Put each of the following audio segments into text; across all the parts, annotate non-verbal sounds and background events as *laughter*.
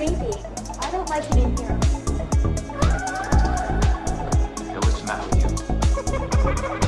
creepy. I don't like it in here. Hey, what's the matter with you? *laughs*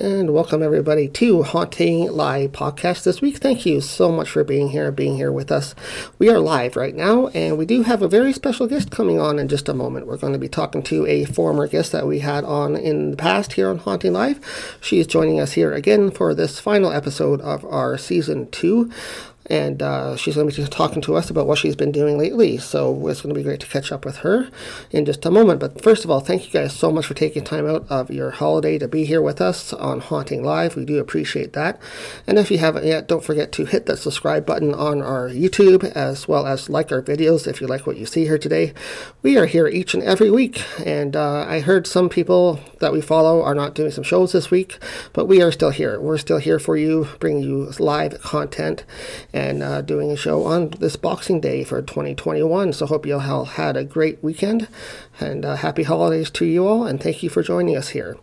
And welcome everybody to Haunting Live podcast this week. Thank you so much for being here, being here with us. We are live right now, and we do have a very special guest coming on in just a moment. We're going to be talking to a former guest that we had on in the past here on Haunting Live. She is joining us here again for this final episode of our season two and uh, she's going to be talking to us about what she's been doing lately. So it's going to be great to catch up with her in just a moment. But first of all, thank you guys so much for taking time out of your holiday to be here with us on Haunting Live. We do appreciate that. And if you haven't yet, don't forget to hit that subscribe button on our YouTube as well as like our videos if you like what you see here today. We are here each and every week, and uh, I heard some people that we follow are not doing some shows this week, but we are still here. We're still here for you, bringing you live content and uh, doing a show on this Boxing Day for 2021. So hope you all had a great weekend and uh, happy holidays to you all, and thank you for joining us here.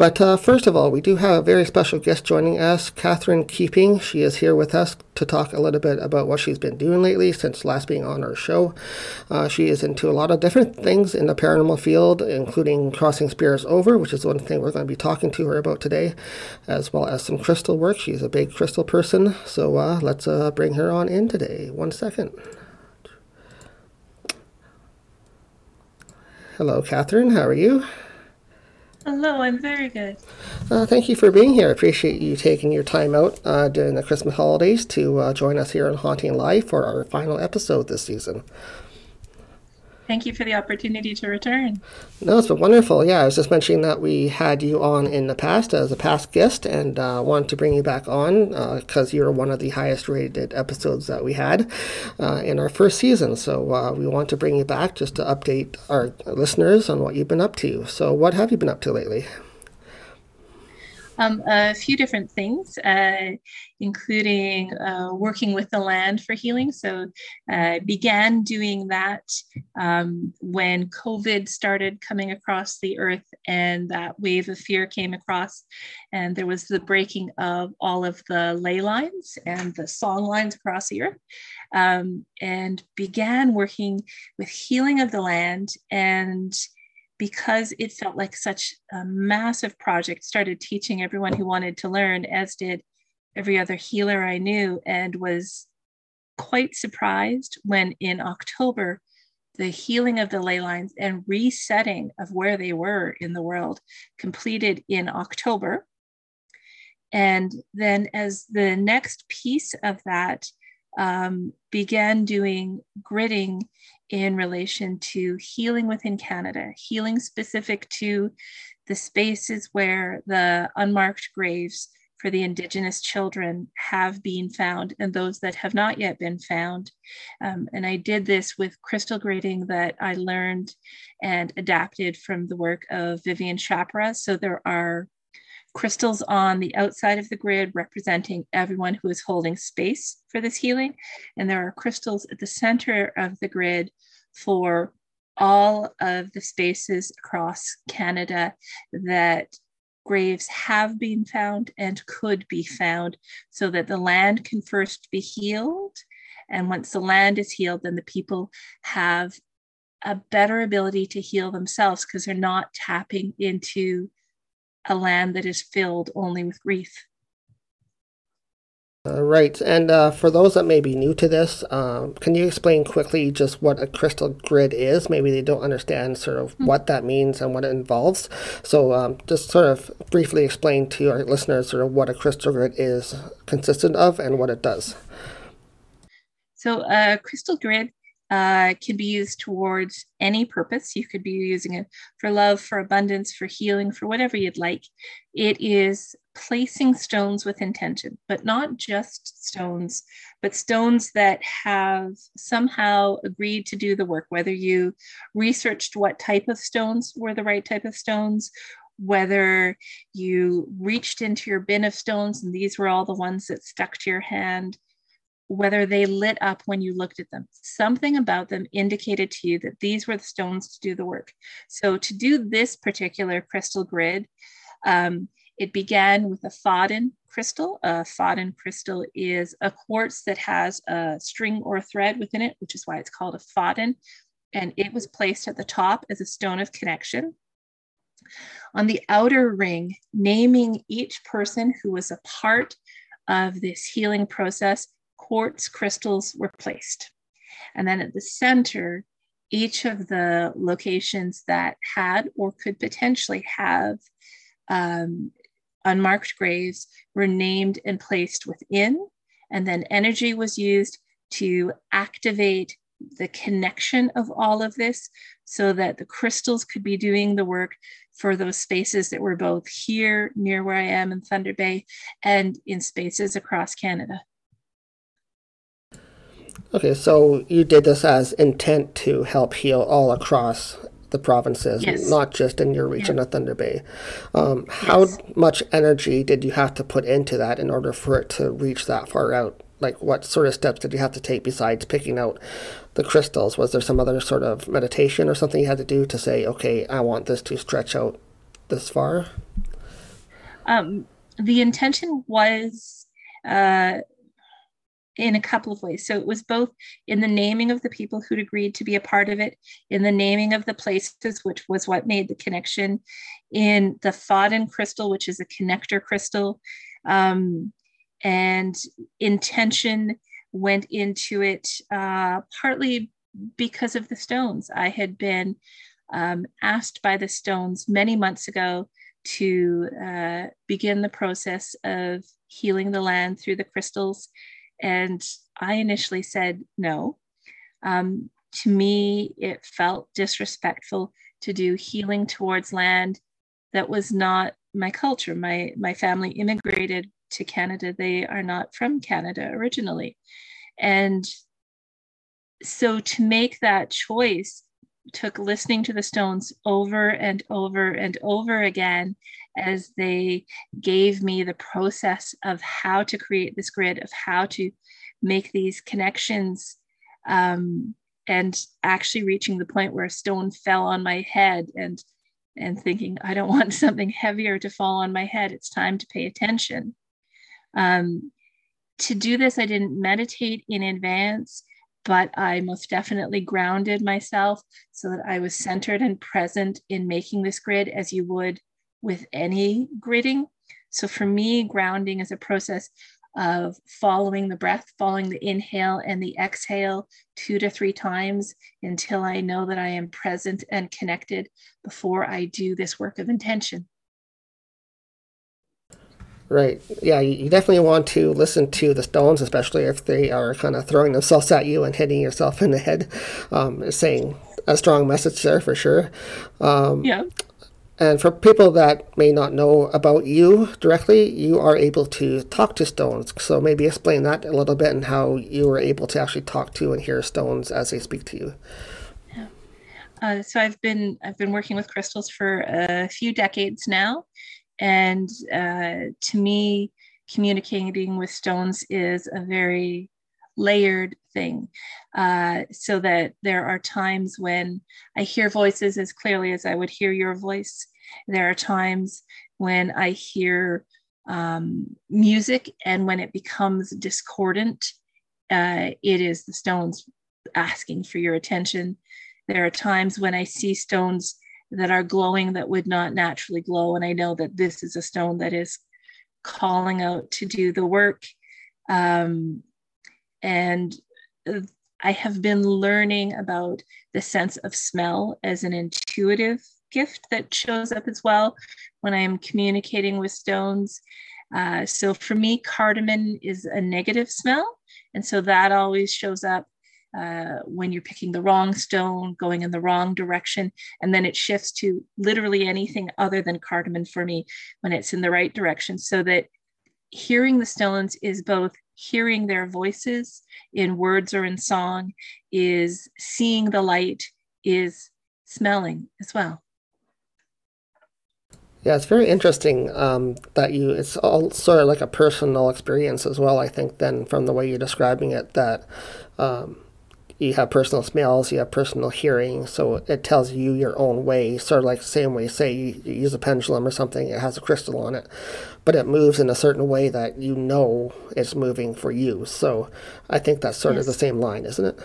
But uh, first of all, we do have a very special guest joining us, Katherine Keeping. She is here with us to talk a little bit about what she's been doing lately since last being on our show. Uh, she is into a lot of different things in the paranormal field, including crossing spirits over, which is one thing we're going to be talking to her about today, as well as some crystal work. She's a big crystal person, so uh, let's uh, bring her on in today. One second. Hello, Katherine. How are you? Hello, I'm very good. Uh, thank you for being here. I appreciate you taking your time out uh, during the Christmas holidays to uh, join us here on Haunting Live for our final episode this season. Thank you for the opportunity to return. No, it's been wonderful. Yeah, I was just mentioning that we had you on in the past as a past guest and uh, wanted to bring you back on because you're one of the highest rated episodes that we had uh, in our first season. So uh, we want to bring you back just to update our listeners on what you've been up to. So, what have you been up to lately? Um, a few different things, uh, including uh, working with the land for healing. So, uh, began doing that um, when COVID started coming across the earth, and that wave of fear came across, and there was the breaking of all of the ley lines and the song lines across the earth, um, and began working with healing of the land and because it felt like such a massive project, started teaching everyone who wanted to learn, as did every other healer I knew, and was quite surprised when in October, the healing of the ley lines and resetting of where they were in the world completed in October. And then, as the next piece of that, um, began doing gridding in relation to healing within Canada, healing specific to the spaces where the unmarked graves for the Indigenous children have been found and those that have not yet been found. Um, and I did this with crystal gridding that I learned and adapted from the work of Vivian Chapra. So there are crystals on the outside of the grid representing everyone who is holding space for this healing. And there are crystals at the center of the grid for all of the spaces across Canada that graves have been found and could be found so that the land can first be healed. And once the land is healed, then the people have a better ability to heal themselves because they're not tapping into a land that is filled only with grief. Uh, right, and uh, for those that may be new to this, um, can you explain quickly just what a crystal grid is? Maybe they don't understand sort of mm-hmm. what that means and what it involves. So, um, just sort of briefly explain to our listeners sort of what a crystal grid is consistent of and what it does. So, a crystal grid uh, can be used towards any purpose. You could be using it for love, for abundance, for healing, for whatever you'd like. It is placing stones with intention, but not just stones, but stones that have somehow agreed to do the work, whether you researched what type of stones were the right type of stones. Whether you reached into your bin of stones and these were all the ones that stuck to your hand, whether they lit up when you looked at them. Something about them indicated to you that these were the stones to do the work. So, to do this particular crystal grid, um, it began with a Faden crystal. A Faden crystal is a quartz that has a string or thread within it, which is why it's called a Faden. And it was placed at the top as a stone of connection. On the outer ring, naming each person who was a part of this healing process quartz crystals were placed. And then at the center, each of the locations that had or could potentially have um, unmarked graves were named and placed within. And then energy was used to activate the connection of all of this so that the crystals could be doing the work for those spaces that were both here near where I am in Thunder Bay and in spaces across Canada. Okay, so you did this as intent to help heal all across the provinces, yes. not just in your region yeah. of Thunder Bay. Um, how yes. much energy did you have to put into that in order for it to reach that far out? Like, what sort of steps did you have to take besides picking out the crystals? Was there some other sort of meditation or something you had to do to say, okay, I want this to stretch out this far? Um, the intention was uh, in a couple of ways. So it was both in the naming of the people who'd agreed to be a part of it, in the naming of the places, which was what made the connection, in the Faden crystal, which is a connector crystal. Um, and intention went into it uh, partly because of the stones. I had been um, asked by the stones many months ago to uh, begin the process of healing the land through the crystals and I initially said no. Um, to me, it felt disrespectful to do healing towards land that was not my culture. My, my family immigrated to Canada. They are not from Canada originally. And so to make that choice took listening to the Stones over and over and over again as they gave me the process of how to create this grid, of how to make these connections, um, and actually reaching the point where a stone fell on my head and and thinking, I don't *laughs* want something heavier to fall on my head. It's time to pay attention. Um, to do this, I didn't meditate in advance but I most definitely grounded myself so that I was centered and present in making this grid as you would with any gridding. So for me, grounding is a process of following the breath, following the inhale and the exhale two to three times until I know that I am present and connected before I do this work of intention. Right. Yeah, you definitely want to listen to the stones, especially if they are kind of throwing themselves at you and hitting yourself in the head, um, saying a strong message there for sure. Um, yeah. And for people that may not know about you directly, you are able to talk to stones. So maybe explain that a little bit and how you were able to actually talk to and hear stones as they speak to you. Yeah. Uh, so I've been I've been working with crystals for a few decades now, and uh, to me, communicating with stones is a very layered thing. Uh, so that there are times when I hear voices as clearly as I would hear your voice. There are times when I hear um, music, and when it becomes discordant, uh, it is the stones asking for your attention. There are times when I see stones that are glowing that would not naturally glow. And I know that this is a stone that is calling out to do the work. Um, and I have been learning about the sense of smell as an intuitive gift that shows up as well when I am communicating with stones. Uh, so for me, cardamom is a negative smell. And so that always shows up uh, when you're picking the wrong stone, going in the wrong direction, and then it shifts to literally anything other than cardamom for me when it's in the right direction, so that hearing the stones is both hearing their voices in words or in song, is seeing the light, is smelling as well. Yeah, it's very interesting um, that you, it's all sort of like a personal experience as well, I think, then from the way you're describing it, that um, you have personal smells, you have personal hearing, so it tells you your own way, sort of like the same way, say you, use a pendulum or something, it has a crystal on it, but it moves in a certain way that you know it's moving for you. So I think that's sort yes. of the same line, isn't it?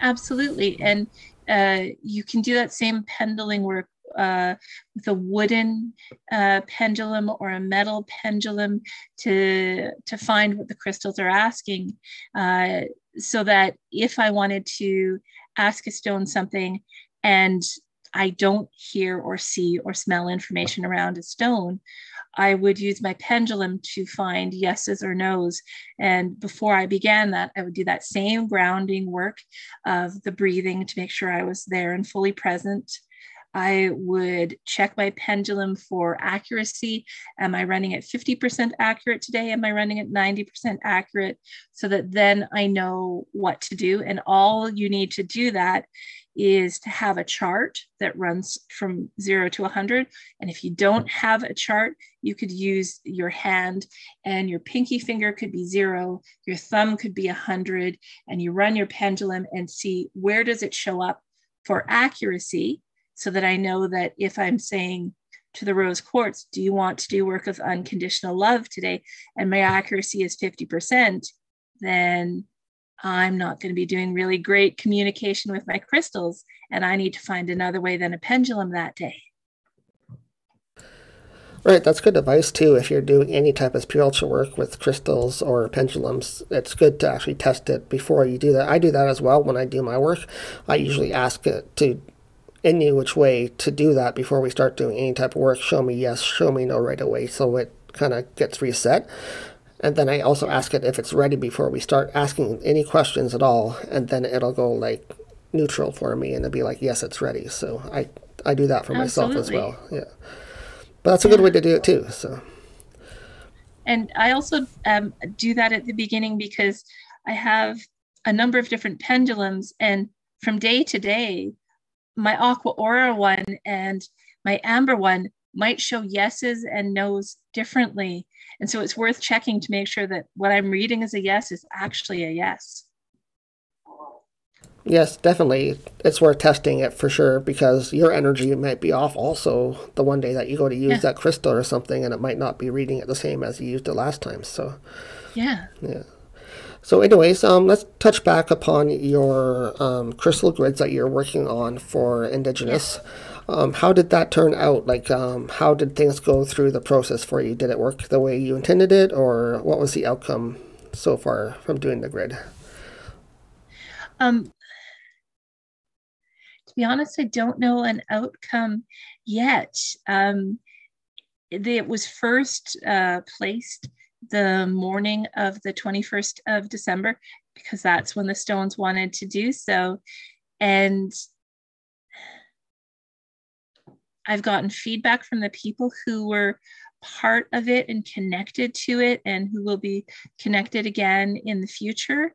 Absolutely. And uh, you can do that same pendling work uh, with a wooden uh, pendulum or a metal pendulum to, to find what the crystals are asking. Uh, so that if I wanted to ask a stone something and I don't hear or see or smell information around a stone, I would use my pendulum to find yeses or nos. And before I began that, I would do that same grounding work of the breathing to make sure I was there and fully present. I would check my pendulum for accuracy. Am I running at 50% accurate today? Am I running at 90% accurate? So that then I know what to do. And all you need to do that is to have a chart that runs from zero to 100. And if you don't have a chart, you could use your hand and your pinky finger could be zero, your thumb could be 100, and you run your pendulum and see where does it show up for accuracy so that I know that if I'm saying to the rose quartz, do you want to do work of unconditional love today? And my accuracy is 50%, then I'm not going to be doing really great communication with my crystals. And I need to find another way than a pendulum that day. Right, that's good advice too. If you're doing any type of spiritual work with crystals or pendulums, it's good to actually test it before you do that. I do that as well when I do my work. I usually ask it to any which way to do that before we start doing any type of work. Show me yes, show me no right away. So it kind of gets reset. And then I also ask it if it's ready before we start asking any questions at all. And then it'll go like neutral for me and it'll be like, yes, it's ready. So I, I do that for Absolutely. myself as well. Yeah. But that's a good way to do it too. So. And I also um, do that at the beginning because I have a number of different pendulums and from day to day, my aqua aura one and my amber one might show yeses and nos differently. And so it's worth checking to make sure that what I'm reading as a yes is actually a yes. Yes, definitely. It's worth testing it for sure because your energy might be off also the one day that you go to use yeah. that crystal or something and it might not be reading it the same as you used it last time. So, yeah. Yeah. So, anyways, um, let's touch back upon your um, crystal grids that you're working on for Indigenous. Um, how did that turn out? Like, um, how did things go through the process for you? Did it work the way you intended it, or what was the outcome so far from doing the grid? Um, to be honest, I don't know an outcome yet. Um, it was first uh, placed the morning of the 21st of December because that's when the Stones wanted to do so. And I've gotten feedback from the people who were part of it and connected to it and who will be connected again in the future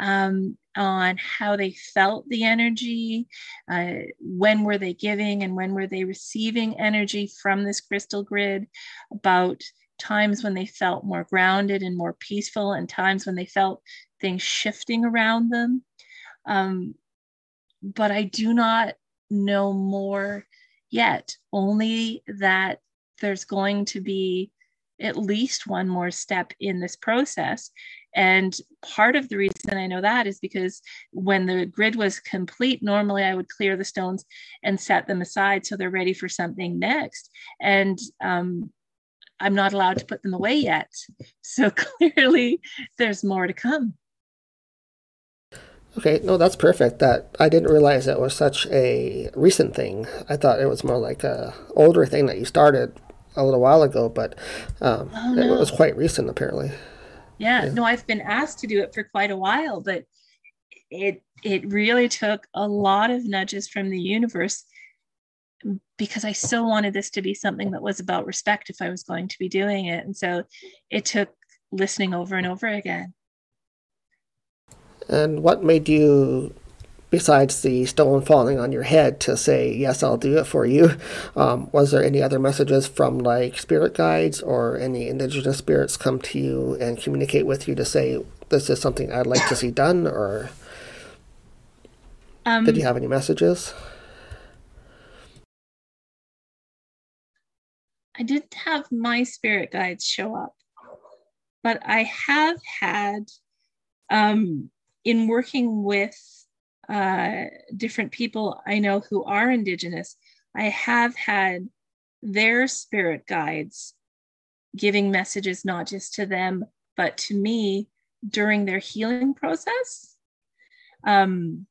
um, on how they felt the energy, uh, when were they giving and when were they receiving energy from this crystal grid, about times when they felt more grounded and more peaceful, and times when they felt things shifting around them. Um, but I do not know more yet, only that there's going to be at least one more step in this process. And part of the reason I know that is because when the grid was complete, normally I would clear the stones and set them aside so they're ready for something next. And um, I'm not allowed to put them away yet. So *laughs* clearly there's more to come. Okay, no, that's perfect. That I didn't realize it was such a recent thing. I thought it was more like a older thing that you started a little while ago, but um, oh, no. it was quite recent apparently. Yeah, yeah, no, I've been asked to do it for quite a while, but it it really took a lot of nudges from the universe because I so wanted this to be something that was about respect if I was going to be doing it. And so it took listening over and over again. And what made you, besides the stone falling on your head, to say, Yes, I'll do it for you? *laughs* Um, was there any other messages from like spirit guides or any indigenous spirits come to you and communicate with you to say, This is something I'd like to see done? Or um, did you have any messages? I didn't have my spirit guides show up, but I have had, um, in working with uh, different people I know who are Indigenous, I have had their spirit guides giving messages not just to them, but to me during their healing process, um,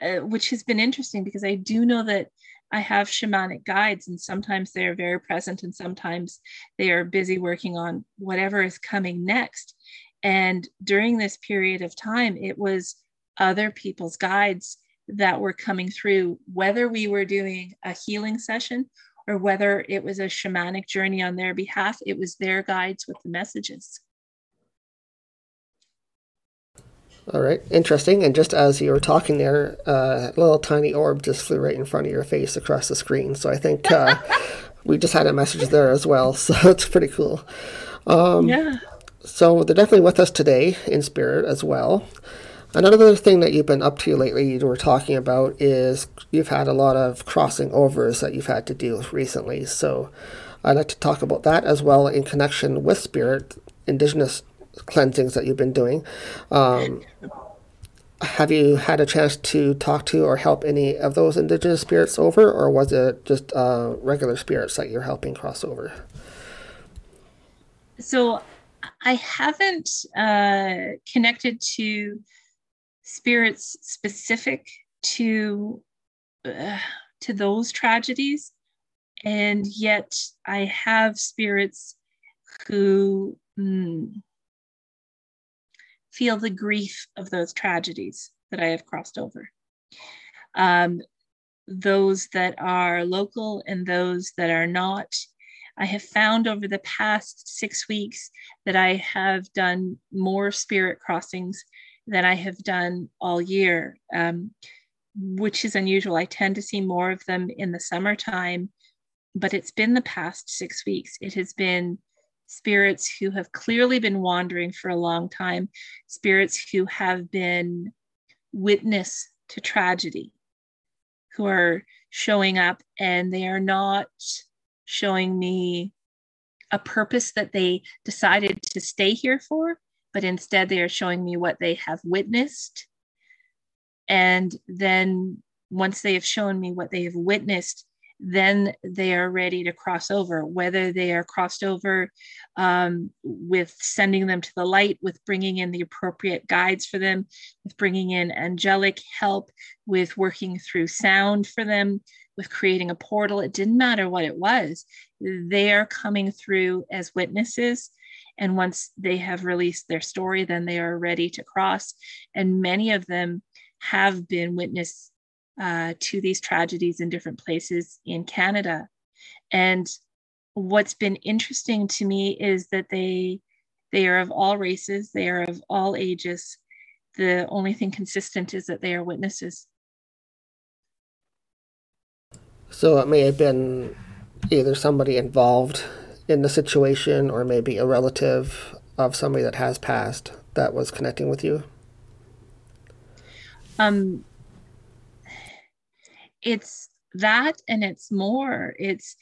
uh, which has been interesting because I do know that I have shamanic guides, and sometimes they are very present, and sometimes they are busy working on whatever is coming next. And during this period of time, it was other people's guides that were coming through, whether we were doing a healing session or whether it was a shamanic journey on their behalf, it was their guides with the messages. All right, interesting. And just as you were talking there, uh, a little tiny orb just flew right in front of your face across the screen. So I think uh, *laughs* we just had a message there as well. *laughs* So it's pretty cool. Um, yeah. So they're definitely with us today in spirit as well. Another thing that you've been up to lately, you were talking about, is you've had a lot of crossing overs that you've had to deal with recently. So I'd like to talk about that as well in connection with spirit, indigenous cleansings that you've been doing. Um, have you had a chance to talk to or help any of those indigenous spirits over, or was it just uh, regular spirits that you're helping cross over? So I haven't uh, connected to spirits specific to uh, to those tragedies, and yet I have spirits who. Mm, feel the grief of those tragedies that I have crossed over. Um, those that are local and those that are not. I have found over the past six weeks that I have done more spirit crossings than I have done all year, um, which is unusual. I tend to see more of them in the summertime, but it's been the past six weeks. It has been spirits who have clearly been wandering for a long time, spirits who have been witness to tragedy, who are showing up and they are not showing me a purpose that they decided to stay here for, but instead they are showing me what they have witnessed. And then once they have shown me what they have witnessed, then they are ready to cross over, whether they are crossed over um, with sending them to the light, with bringing in the appropriate guides for them, with bringing in angelic help, with working through sound for them, with creating a portal. It didn't matter what it was. They are coming through as witnesses. And once they have released their story, then they are ready to cross. And many of them have been witness uh, to these tragedies in different places in Canada. And what's been interesting to me is that they they are of all races, they are of all ages. The only thing consistent is that they are witnesses. So it may have been either somebody involved in the situation or maybe a relative of somebody that has passed that was connecting with you? Um, it's that and it's more. It's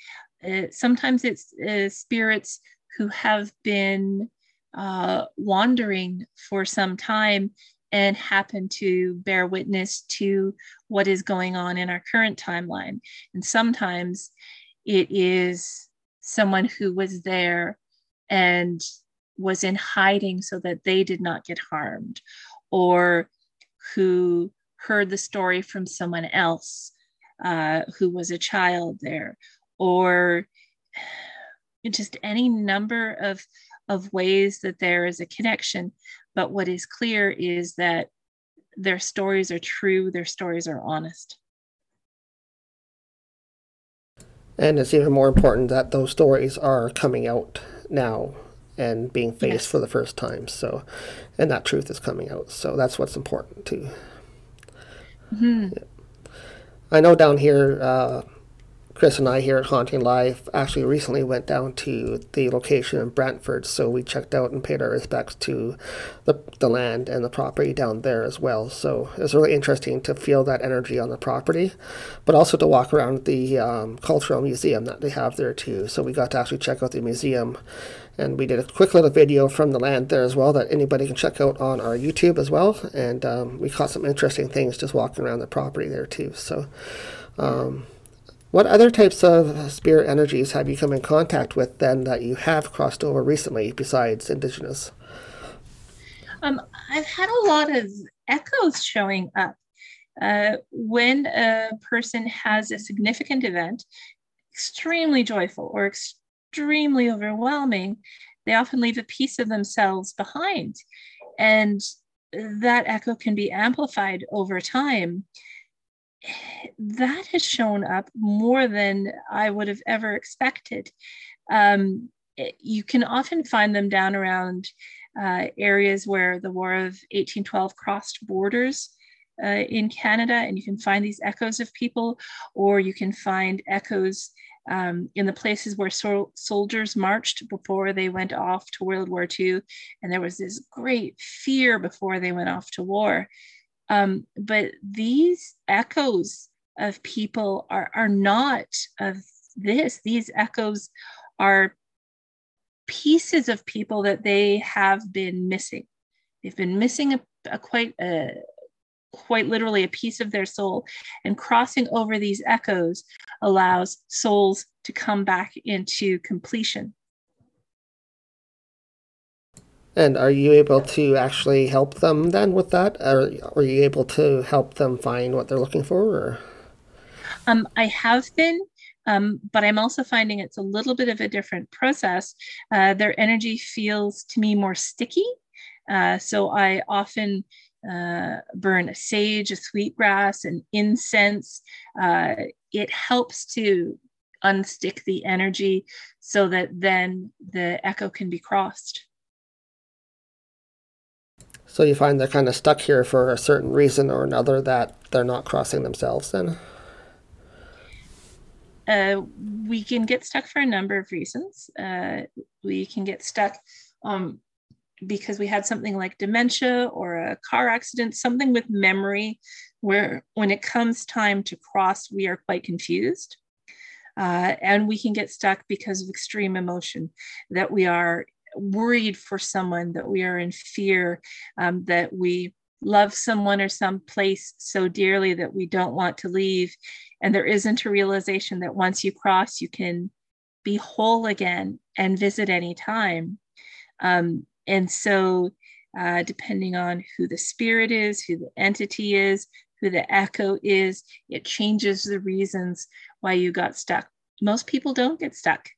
uh, sometimes it's uh, spirits who have been uh, wandering for some time and happen to bear witness to what is going on in our current timeline. And sometimes it is someone who was there and was in hiding so that they did not get harmed or who heard the story from someone else uh, who was a child there, or just any number of, of ways that there is a connection. But what is clear is that their stories are true, their stories are honest. And it's even more important that those stories are coming out now and being faced Yes. for the first time. So, and that truth is coming out. So that's what's important too. I know down here, uh, Chris and I here at Haunting Live actually recently went down to the location in Brantford, so we checked out and paid our respects to the, the land and the property down there as well. So it was really interesting to feel that energy on the property, but also to walk around the um, cultural museum that they have there too. So we got to actually check out the museum, and we did a quick little video from the land there as well that anybody can check out on our YouTube as well. And um, we caught some interesting things just walking around the property there too. So. Um, what other types of spirit energies have you come in contact with then that you have crossed over recently besides indigenous? Um, I've had a lot of echoes showing up. Uh, when a person has a significant event, extremely joyful or extremely overwhelming, they often leave a piece of themselves behind. And that echo can be amplified over time. That has shown up more than I would have ever expected. Um, you can often find them down around uh, areas where the War of 1812 crossed borders uh, in Canada, and you can find these echoes of people, or you can find echoes um, in the places where sol- soldiers marched before they went off to World War II, and there was this great fear before they went off to war. Um, but these echoes of people are, are not of this. These echoes are pieces of people that they have been missing. They've been missing a, a quite a quite literally a piece of their soul, and crossing over these echoes allows souls to come back into completion. And are you able to actually help them then with that? Or are you able to help them find what they're looking for? Or? Um, I have been, um, but I'm also finding it's a little bit of a different process. Uh, their energy feels to me more sticky. Uh, so I often uh, burn a sage, a sweetgrass, and incense. Uh, it helps to unstick the energy so that then the echo can be crossed. So you find they're kind of stuck here for a certain reason or another that they're not crossing themselves then? uh, we can get stuck for a number of reasons. Uh, we can get stuck um, because we had something like dementia or a car accident, something with memory, where when it comes time to cross, we are quite confused. Uh, and we can get stuck because of extreme emotion, that we are worried for someone, that we are in fear, um, that we love someone or some place so dearly that we don't want to leave and there isn't a realization that once you cross you can be whole again and visit anytime um, and so uh, depending on who the spirit is who the entity is who the echo is it changes the reasons why you got stuck most people don't get stuck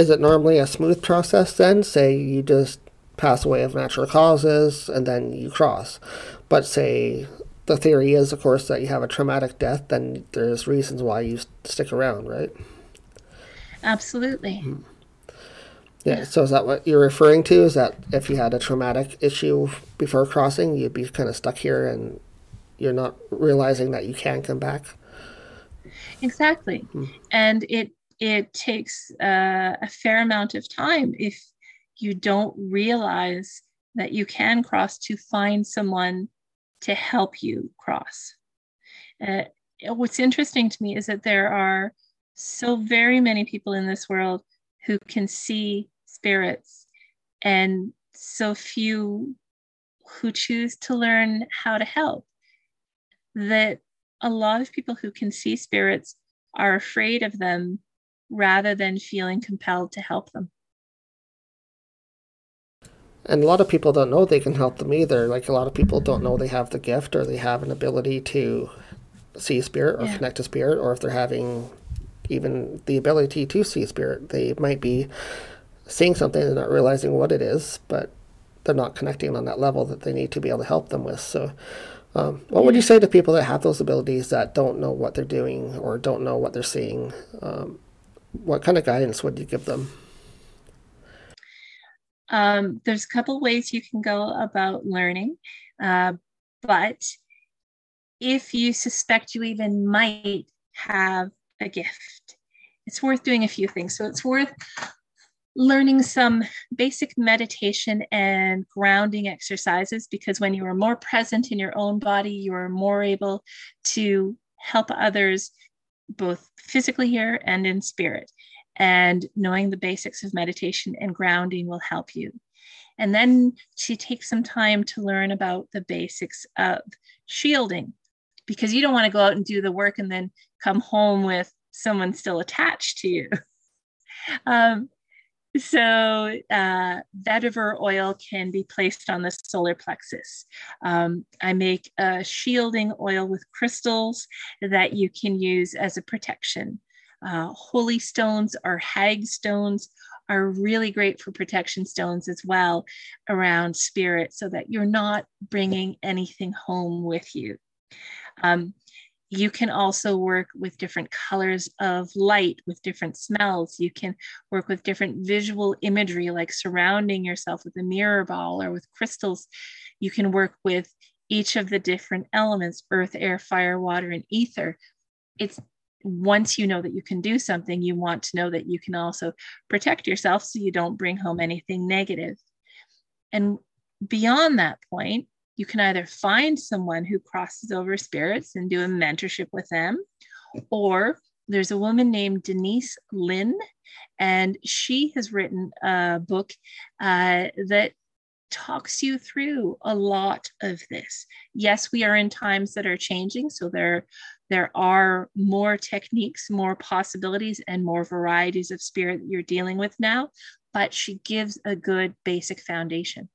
Is it normally a smooth process then? Say you just pass away of natural causes and then you cross. But say the theory is, of course, that you have a traumatic death, then there's reasons why you stick around, right? absolutely Yeah, so is that what you're referring to? Is that if you had a traumatic issue before crossing, you'd be kind of stuck here and you're not realizing that you can come back? exactly and it it takes uh, a fair amount of time if you don't realize that you can cross to find someone to help you cross uh, what's interesting to me is that there are so very many people in this world who can see spirits and so few who choose to learn how to help that a lot of people who can see spirits are afraid of them rather than feeling compelled to help them. And a lot of people don't know they can help them either. Like a lot of people don't know they have the gift or they have an ability to see spirit or Yeah. connect to spirit, or if they're having even the ability to see spirit, they might be seeing something and not realizing what it is, but they're not connecting on that level that they need to be able to help them with. So, um, what would you say to people that have those abilities that don't know what they're doing or don't know what they're seeing? Um, what kind of guidance would you give them? Um, there's a couple ways you can go about learning, uh, but if you suspect you even might have a gift, it's worth doing a few things. So it's worth learning some basic meditation and grounding exercises because when you are more present in your own body, you are more able to help others both physically here and in spirit. And knowing the basics of meditation and grounding will help you. And then to take some time to learn about the basics of shielding because you don't want to go out and do the work and then come home with someone still attached to you. *laughs* um, so, uh, vetiver oil can be placed on the solar plexus. Um, I make a shielding oil with crystals that you can use as a protection. Uh, holy stones or hag stones are really great for protection stones as well around spirit so that you're not bringing anything home with you. Um, you can also work with different colors of light, with different smells. You can work with different visual imagery, like surrounding yourself with a mirror ball or with crystals. You can work with each of the different elements earth, air, fire, water, and ether. It's once you know that you can do something, you want to know that you can also protect yourself so you don't bring home anything negative. And beyond that point, you can either find someone who crosses over spirits and do a mentorship with them, or there's a woman named Denise Linn, and she has written a book uh, that talks you through a lot of this. Yes, we are in times that are changing, so there there are more techniques, more possibilities, and more varieties of spirit that you're dealing with now, but she gives a good basic foundation.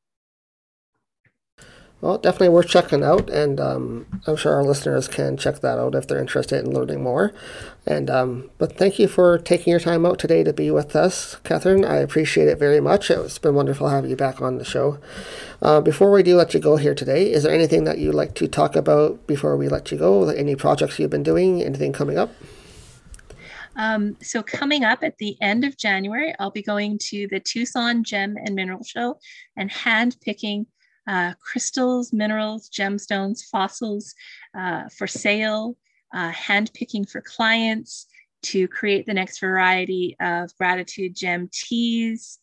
Well, definitely worth checking out, and um, I'm sure our listeners can check that out if they're interested in learning more. And um, but thank you for taking your time out today to be with us, Katherine. I appreciate it very much. It's been wonderful having you back on the show. Uh, before we do let you go here today, is there anything that you'd like to talk about before we let you go? Any projects you've been doing? Anything coming up? Um, so coming up at the end of January, I'll be going to the Tucson Gem and Mineral Show and hand picking uh, crystals, minerals, gemstones, fossils uh, for sale, uh, hand picking for clients to create the next variety of gratitude gem teas.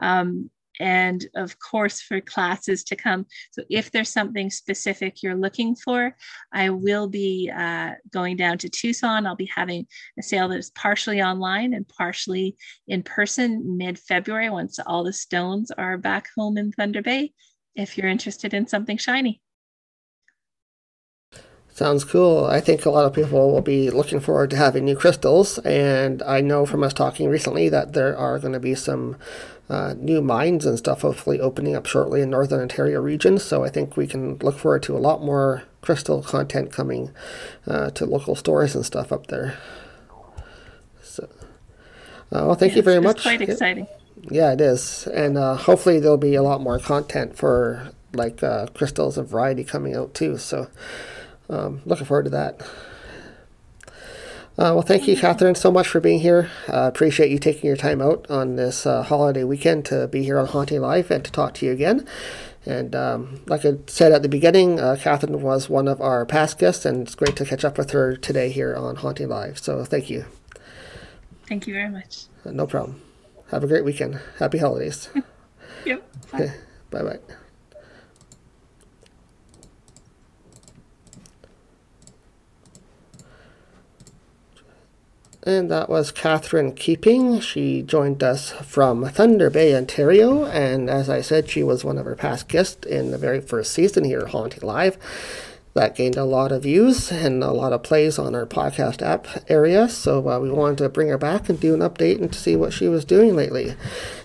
Um, and of course for classes to come. So if there's something specific you're looking for, I will be uh, going down to Tucson. I'll be having a sale that is partially online and partially in person mid-February once all the stones are back home in Thunder Bay if you're interested in something shiny. Sounds cool. I think a lot of people will be looking forward to having new crystals, and I know from us talking recently that there are going to be some uh, new mines and stuff hopefully opening up shortly in Northern Ontario region. So I think we can look forward to a lot more crystal content coming uh, to local stores and stuff up there. So, uh, well, thank you very much. That's quite exciting. Yeah, it is, and uh, hopefully there'll be a lot more content for like uh, crystals of variety coming out too. So, um, looking forward to that. Uh, well, thank you, Katherine, so much for being here. Uh, appreciate you taking your time out on this uh, holiday weekend to be here on Haunting Live and to talk to you again. And um, like I said at the beginning, uh, Katherine was one of our past guests, and it's great to catch up with her today here on Haunting Live. So thank you. Thank you very much. no problem. Have a great weekend. Happy holidays. *laughs* yep. Bye bye. And that was Katherine Keeping. She joined us from Thunder Bay, Ontario. And as I said, she was one of our past guests in the very first season here, Haunting Live that gained a lot of views and a lot of plays on our podcast app area. So uh, we wanted to bring her back and do an update and to see what she was doing lately.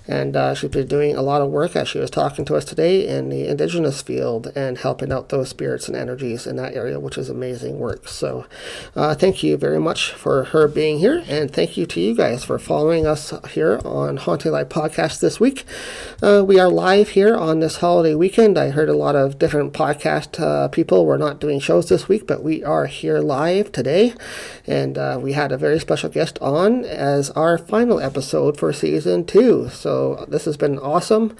And uh, she's been doing a lot of work, as she was talking to us today, in the Indigenous field and helping out those spirits and energies in that area, which is amazing work. So, uh, thank you very much for her being here, and thank you to you guys for following us here on Haunting Live Podcast this week. Uh, we are live here on this holiday weekend. I heard a lot of different podcast uh, people were not doing shows this week, but we are here live today, and uh, we had a very special guest on as our final episode for season two. So this has been awesome.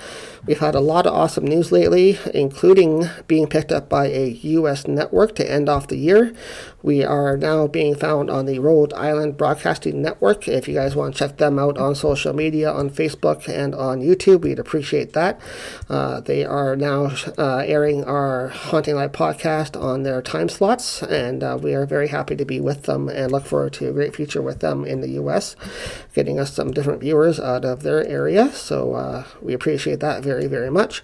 We've had a lot of awesome news lately, including being picked up by a U.S. network to end off the year. We are now being found on the Rhode Island Broadcasting Network. If you guys want to check them out on social media, on Facebook and on YouTube, we'd appreciate that. Uh, they are now uh, airing our Haunting Live podcast on their time slots, and uh, we are very happy to be with them and look forward to a great future with them in the U.S., getting us some different viewers out of their area. So uh, we appreciate that very, very much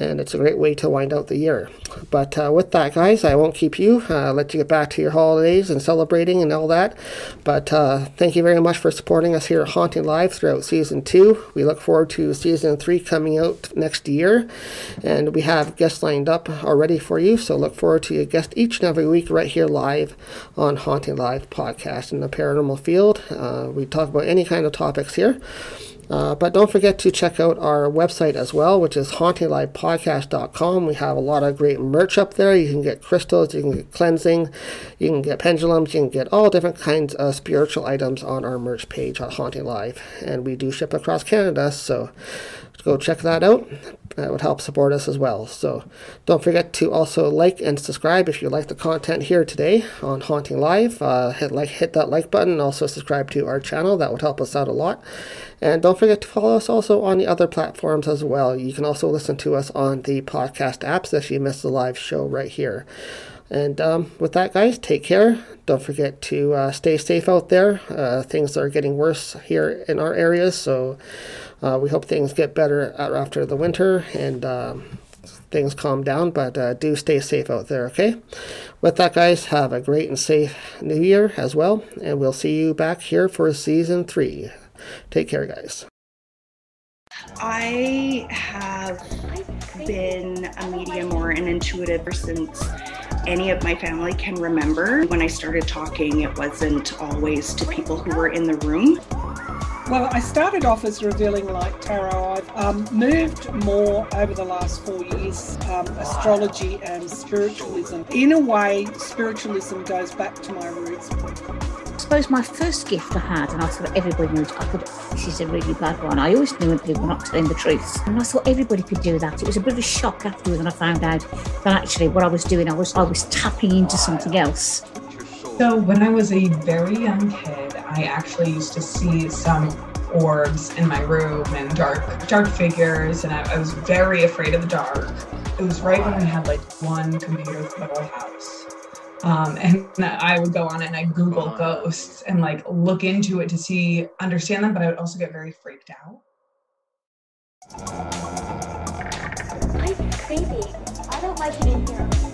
and it's a great way to wind out the year. But uh, with that, guys, I won't keep you. Uh, let you get back to your holidays and celebrating and all that. But uh, thank you very much for supporting us here at Haunting Live throughout season two. We look forward to season three coming out next year, and we have guests lined up already for you. So look forward to your guest each and every week right here live on Haunting Live podcast in the paranormal field. Uh, we talk about any kind of topics here. Uh, but don't forget to check out our website as well, which is hauntinglivepodcast.com. We have a lot of great merch up there. You can get crystals, you can get cleansing, you can get pendulums, you can get all different kinds of spiritual items on our merch page on Haunting Live. And we do ship across Canada, so go check that out. That would help support us as well. So don't forget to also like and subscribe if you like the content here today on Haunting Live. Uh, hit like hit that like button. Also subscribe to our channel. That would help us out a lot. And don't forget to follow us also on the other platforms as well. You can also listen to us on the podcast apps if you missed the live show right here. And um, with that, guys, take care. Don't forget to uh, stay safe out there. Uh, things are getting worse here in our areas, so uh, we hope things get better after the winter and um, things calm down. But uh, do stay safe out there, okay? With that, guys, have a great and safe new year as well, and we'll see you back here for season three. Take care, guys. I have been a medium or an intuitive since any of my family can remember. When I started talking, it wasn't always to people who were in the room. Well, I started off as revealing light tarot. I've um, moved more over the last four years, um, astrology and spiritualism. In a way, spiritualism goes back to my roots. I suppose my first gift I had, and I thought everybody knew, I could, this is a really bad one. I always knew when people were not telling the truth. And I thought everybody could do that. It was a bit of a shock afterwards when I found out that actually what I was doing, I was, I was tapping into something else. So when I was a very young kid, I actually used to see some orbs in my room and dark dark figures and I, I was very afraid of the dark. It was right when we had like one computer for the whole house. Um, and *laughs* I would go on it and I Google ghosts and like look into it to see, understand them, but I would also get very freaked out. I'm crazy. I don't like it in here.